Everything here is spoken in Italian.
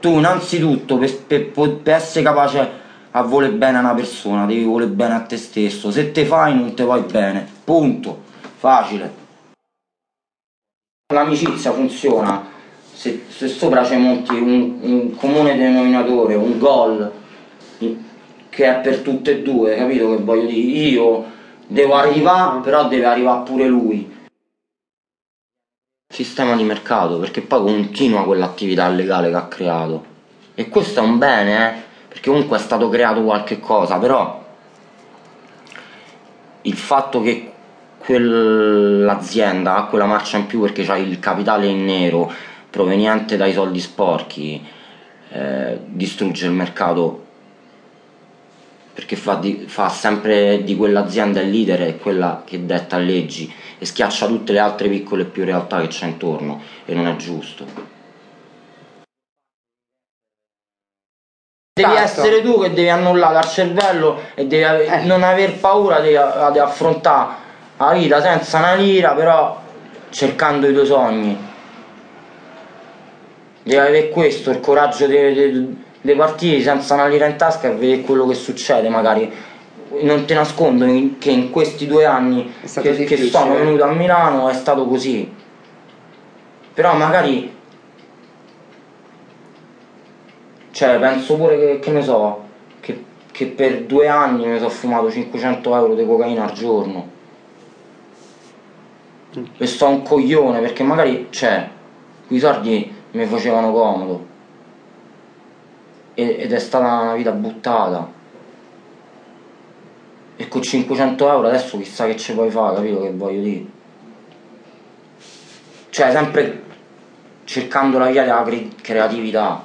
tu innanzitutto per, per, per essere capace a voler bene a una persona, devi voler bene a te stesso, se te fai non te vai bene, punto, facile. L'amicizia funziona se, se sopra c'è monti un, un comune denominatore, un gol che è per tutte e due, capito che voglio dire? Io devo arrivare, però deve arrivare pure lui. Sistema di mercato, perché poi continua quell'attività legale che ha creato. E questo è un bene, eh? perché comunque è stato creato qualche cosa, però il fatto che quell'azienda ha quella marcia in più perché c'ha il capitale in nero proveniente dai soldi sporchi eh, distrugge il mercato perché fa, di, fa sempre di quell'azienda il leader e quella che detta leggi e schiaccia tutte le altre piccole e più realtà che c'è intorno e non è giusto. Devi esatto. essere tu che devi annullare al cervello e devi eh. non aver paura di, di affrontare la vita senza una lira, però cercando i tuoi sogni. Devi avere questo, il coraggio di dei partiti senza una lira in tasca e vedere quello che succede magari. Non ti nascondo che in questi due anni che, che, sono venuto a Milano è stato così. Però magari cioè penso pure che, che ne so che, che, per due anni mi sono fumato 500 euro di cocaina al giorno. Mm. e sto un coglione perché magari cioè quei soldi mi facevano comodo ed è stata una vita buttata e con 500 euro adesso chissà che ci puoi fare, capito che voglio dire? Cioè sempre cercando la via della cre- creatività.